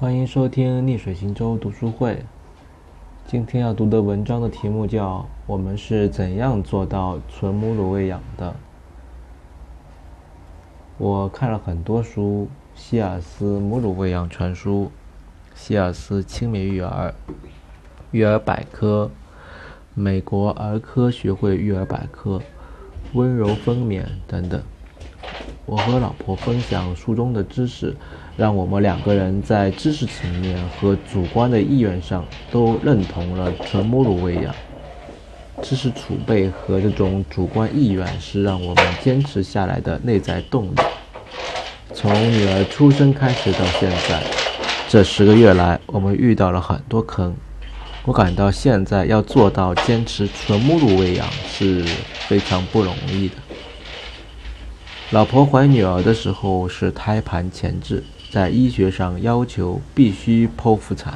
欢迎收听逆水行舟读书会。今天要读的文章的题目叫《我们是怎样做到纯母乳喂养的》。我看了很多书，《希尔斯母乳喂养全书》、《希尔斯亲美育儿育儿百科》、《美国儿科学会育儿百科》、《温柔分娩》等等。我和老婆分享书中的知识，让我们两个人在知识层面和主观的意愿上都认同了纯母乳喂养。知识储备和这种主观意愿是让我们坚持下来的内在动力。从女儿出生开始到现在，这十个月来，我们遇到了很多坑。我感到现在要做到坚持纯母乳喂养是非常不容易的。老婆怀女儿的时候是胎盘前置，在医学上要求必须剖腹产。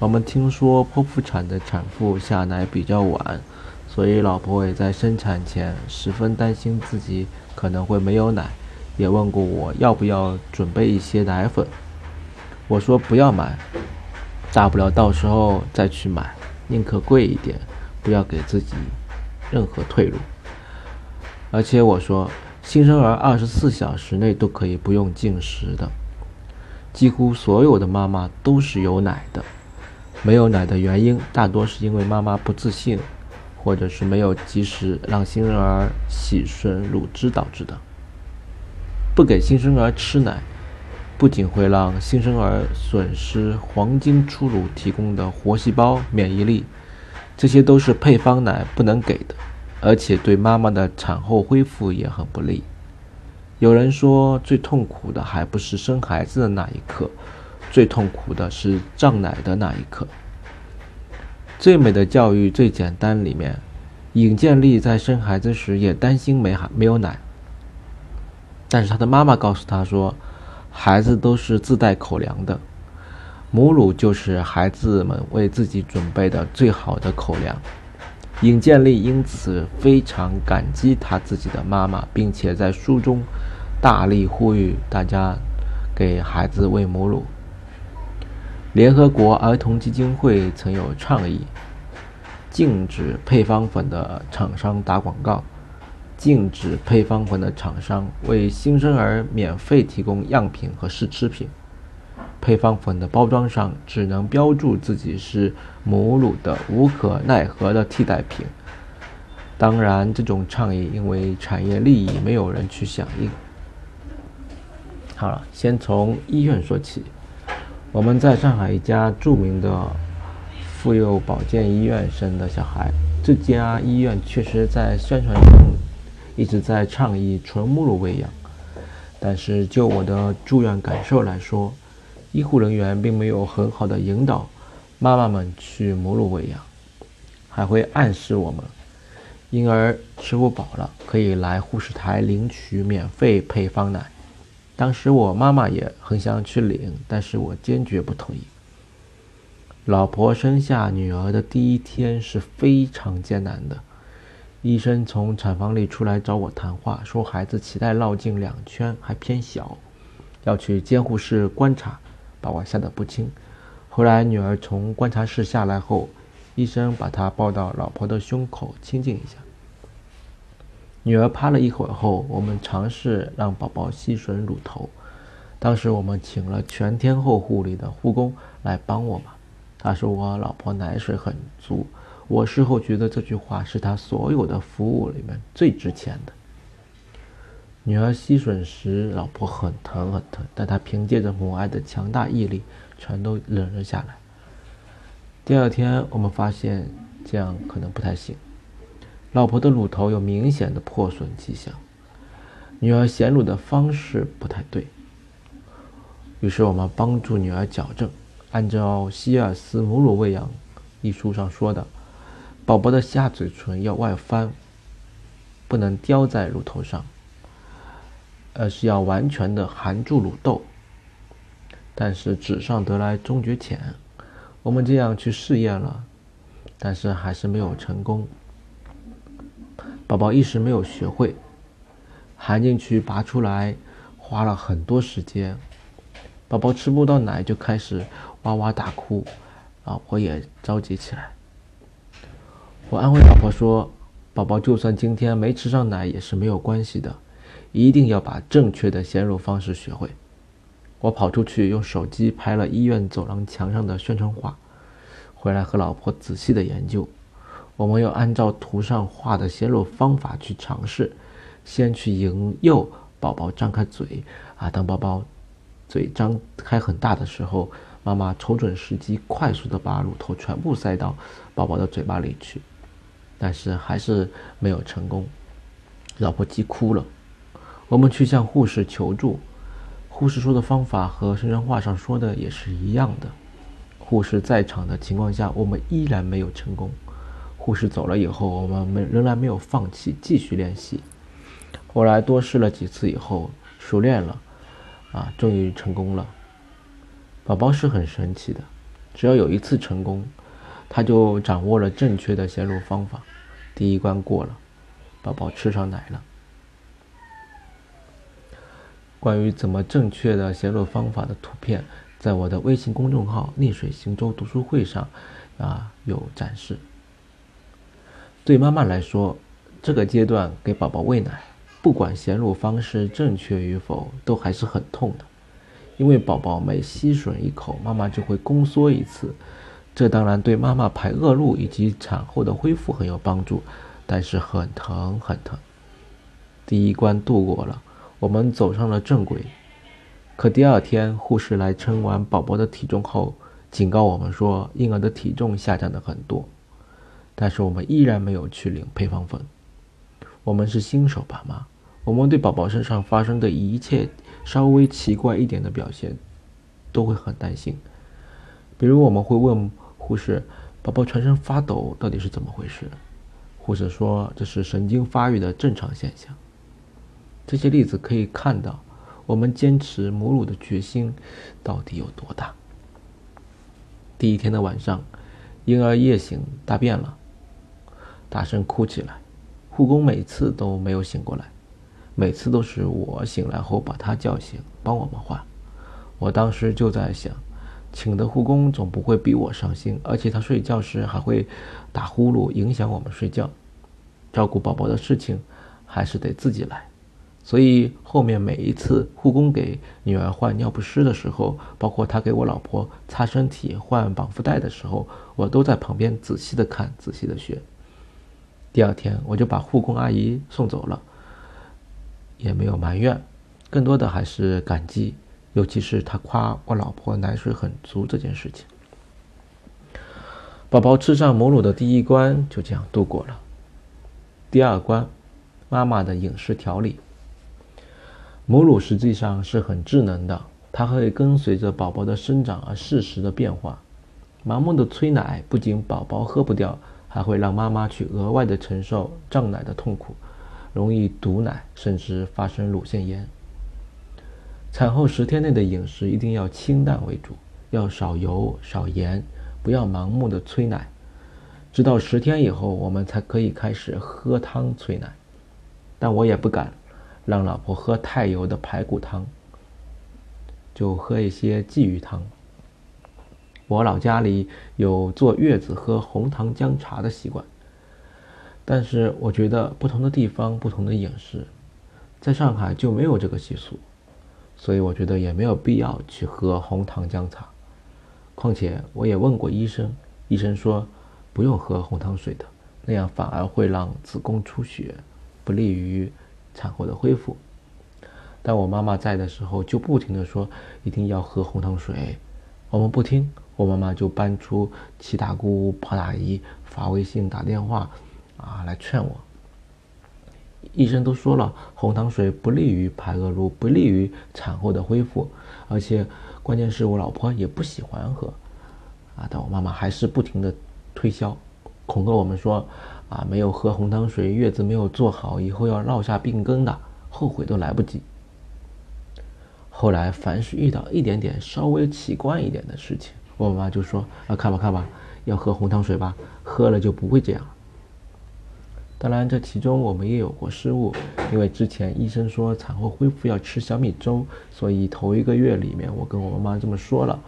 我们听说剖腹产的产妇下奶比较晚，所以老婆也在生产前十分担心自己可能会没有奶，也问过我要不要准备一些奶粉。我说不要买，大不了到时候再去买，宁可贵一点，不要给自己任何退路。而且我说。新生儿二十四小时内都可以不用进食的，几乎所有的妈妈都是有奶的。没有奶的原因大多是因为妈妈不自信，或者是没有及时让新生儿洗顺乳汁导致的。不给新生儿吃奶，不仅会让新生儿损失黄金初乳提供的活细胞免疫力，这些都是配方奶不能给的。而且对妈妈的产后恢复也很不利。有人说，最痛苦的还不是生孩子的那一刻，最痛苦的是胀奶的那一刻。最美的教育最简单里面，尹建莉在生孩子时也担心没孩没有奶，但是她的妈妈告诉她说，孩子都是自带口粮的，母乳就是孩子们为自己准备的最好的口粮。尹建莉因此非常感激他自己的妈妈，并且在书中大力呼吁大家给孩子喂母乳。联合国儿童基金会曾有倡议，禁止配方粉的厂商打广告，禁止配方粉的厂商为新生儿免费提供样品和试吃品。配方粉的包装上只能标注自己是母乳的无可奈何的替代品。当然，这种倡议因为产业利益，没有人去响应。好了，先从医院说起。我们在上海一家著名的妇幼保健医院生的小孩。这家医院确实在宣传中一直在倡议纯母乳喂养，但是就我的住院感受来说，医护人员并没有很好的引导妈妈们去母乳喂养，还会暗示我们，婴儿吃不饱了可以来护士台领取免费配方奶。当时我妈妈也很想去领，但是我坚决不同意。老婆生下女儿的第一天是非常艰难的，医生从产房里出来找我谈话，说孩子脐带绕颈两圈还偏小，要去监护室观察。把我吓得不轻。后来女儿从观察室下来后，医生把她抱到老婆的胸口亲近一下。女儿趴了一会儿后，我们尝试让宝宝吸吮乳头。当时我们请了全天候护理的护工来帮我们。他说我老婆奶水很足。我事后觉得这句话是他所有的服务里面最值钱的。女儿吸吮时，老婆很疼很疼，但她凭借着母爱的强大毅力，全都忍了下来。第二天，我们发现这样可能不太行，老婆的乳头有明显的破损迹象，女儿衔乳的方式不太对。于是我们帮助女儿矫正，按照希尔斯母乳喂养一书上说的，宝宝的下嘴唇要外翻，不能叼在乳头上。而是要完全的含住乳豆，但是纸上得来终觉浅，我们这样去试验了，但是还是没有成功。宝宝一时没有学会，含进去拔出来花了很多时间，宝宝吃不到奶就开始哇哇大哭，老婆也着急起来。我安慰老婆说：“宝宝就算今天没吃上奶也是没有关系的，一定要把正确的鲜乳方式学会。”我跑出去用手机拍了医院走廊墙上的宣传画，回来和老婆仔细的研究。我们要按照图上画的鲜乳方法去尝试，先去引诱宝宝张开嘴，啊，当宝宝嘴张开很大的时候，妈妈瞅准时机，快速的把乳头全部塞到宝宝的嘴巴里去。但是还是没有成功，老婆急哭了。我们去向护士求助，护士说的方法和宣传画上说的也是一样的。护士在场的情况下，我们依然没有成功。护士走了以后，我们没仍然没有放弃，继续练习。后来多试了几次以后，熟练了，啊，终于成功了。宝宝是很神奇的，只要有一次成功。他就掌握了正确的鲜乳方法，第一关过了，宝宝吃上奶了。关于怎么正确的衔乳方法的图片，在我的微信公众号“逆水行舟读书会”上啊有展示。对妈妈来说，这个阶段给宝宝喂奶，不管衔乳方式正确与否，都还是很痛的，因为宝宝每吸吮一口，妈妈就会宫缩一次。这当然对妈妈排恶露以及产后的恢复很有帮助，但是很疼很疼。第一关度过了，我们走上了正轨。可第二天，护士来称完宝宝的体重后，警告我们说婴儿的体重下降的很多。但是我们依然没有去领配方粉。我们是新手爸妈，我们对宝宝身上发生的一切稍微奇怪一点的表现，都会很担心。比如我们会问。护士，宝宝全身发抖，到底是怎么回事？护士说这是神经发育的正常现象。这些例子可以看到，我们坚持母乳的决心到底有多大。第一天的晚上，婴儿夜醒大便了，大声哭起来，护工每次都没有醒过来，每次都是我醒来后把他叫醒，帮我们换。我当时就在想。请的护工总不会比我上心，而且他睡觉时还会打呼噜，影响我们睡觉。照顾宝宝的事情还是得自己来，所以后面每一次护工给女儿换尿不湿的时候，包括他给我老婆擦身体、换绑腹带的时候，我都在旁边仔细的看、仔细的学。第二天我就把护工阿姨送走了，也没有埋怨，更多的还是感激。尤其是他夸我老婆奶水很足这件事情，宝宝吃上母乳的第一关就这样度过了。第二关，妈妈的饮食调理。母乳实际上是很智能的，它会跟随着宝宝的生长而适时的变化。盲目的催奶不仅宝宝喝不掉，还会让妈妈去额外的承受胀奶的痛苦，容易堵奶，甚至发生乳腺炎。产后十天内的饮食一定要清淡为主，要少油少盐，不要盲目的催奶。直到十天以后，我们才可以开始喝汤催奶。但我也不敢让老婆喝太油的排骨汤，就喝一些鲫鱼汤。我老家里有坐月子喝红糖姜茶的习惯，但是我觉得不同的地方不同的饮食，在上海就没有这个习俗。所以我觉得也没有必要去喝红糖姜茶，况且我也问过医生，医生说不用喝红糖水的，那样反而会让子宫出血，不利于产后的恢复。但我妈妈在的时候就不停的说一定要喝红糖水，我们不听，我妈妈就搬出七大姑八大姨发微信打电话啊来劝我。医生都说了，红糖水不利于排恶露，不利于产后的恢复，而且关键是我老婆也不喜欢喝，啊，但我妈妈还是不停的推销，恐吓我们说，啊，没有喝红糖水，月子没有做好，以后要落下病根的，后悔都来不及。后来凡是遇到一点点稍微奇怪一点的事情，我妈就说，啊，看吧看吧，要喝红糖水吧，喝了就不会这样。当然，这其中我们也有过失误，因为之前医生说产后恢复要吃小米粥，所以头一个月里面我跟我妈妈这么说了，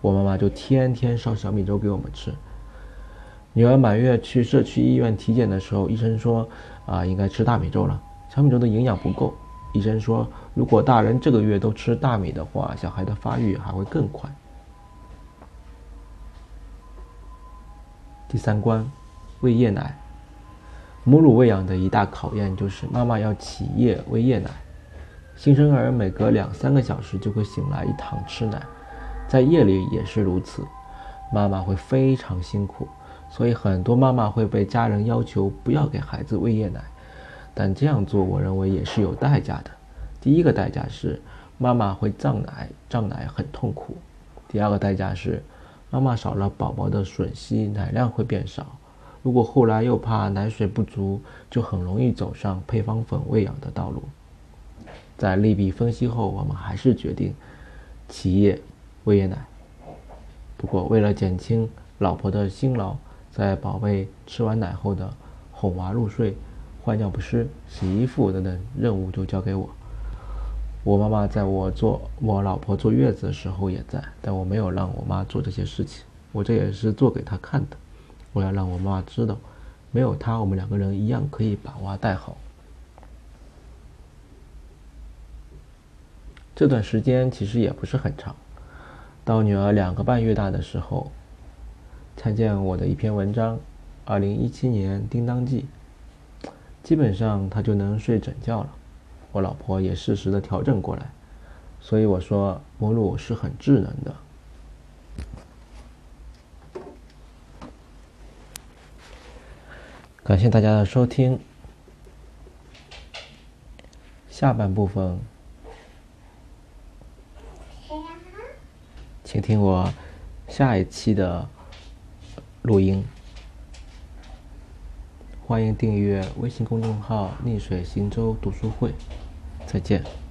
我妈妈就天天烧小米粥给我们吃。女儿满月去社区医院体检的时候，医生说啊应该吃大米粥了，小米粥的营养不够。医生说，如果大人这个月都吃大米的话，小孩的发育还会更快。第三关，喂夜奶。母乳喂养的一大考验就是妈妈要起夜喂夜奶。新生儿每隔两三个小时就会醒来一躺吃奶，在夜里也是如此，妈妈会非常辛苦，所以很多妈妈会被家人要求不要给孩子喂夜奶。但这样做，我认为也是有代价的。第一个代价是妈妈会胀奶，胀奶很痛苦；第二个代价是妈妈少了宝宝的吮吸，奶量会变少。如果后来又怕奶水不足，就很容易走上配方粉喂养的道路。在利弊分析后，我们还是决定起夜喂夜奶。不过，为了减轻老婆的辛劳，在宝贝吃完奶后的哄娃入睡、换尿不湿、洗衣服等等任务就交给我。我妈妈在我坐我老婆坐月子的时候也在，但我没有让我妈做这些事情，我这也是做给她看的。我要让我妈妈知道，没有她，我们两个人一样可以把娃带好。这段时间其实也不是很长，到女儿两个半月大的时候，参见我的一篇文章，《二零一七年叮当季》，基本上他就能睡整觉了。我老婆也适时的调整过来，所以我说母乳是很智能的。感谢大家的收听，下半部分，请听我下一期的录音。欢迎订阅微信公众号“逆水行舟读书会”，再见。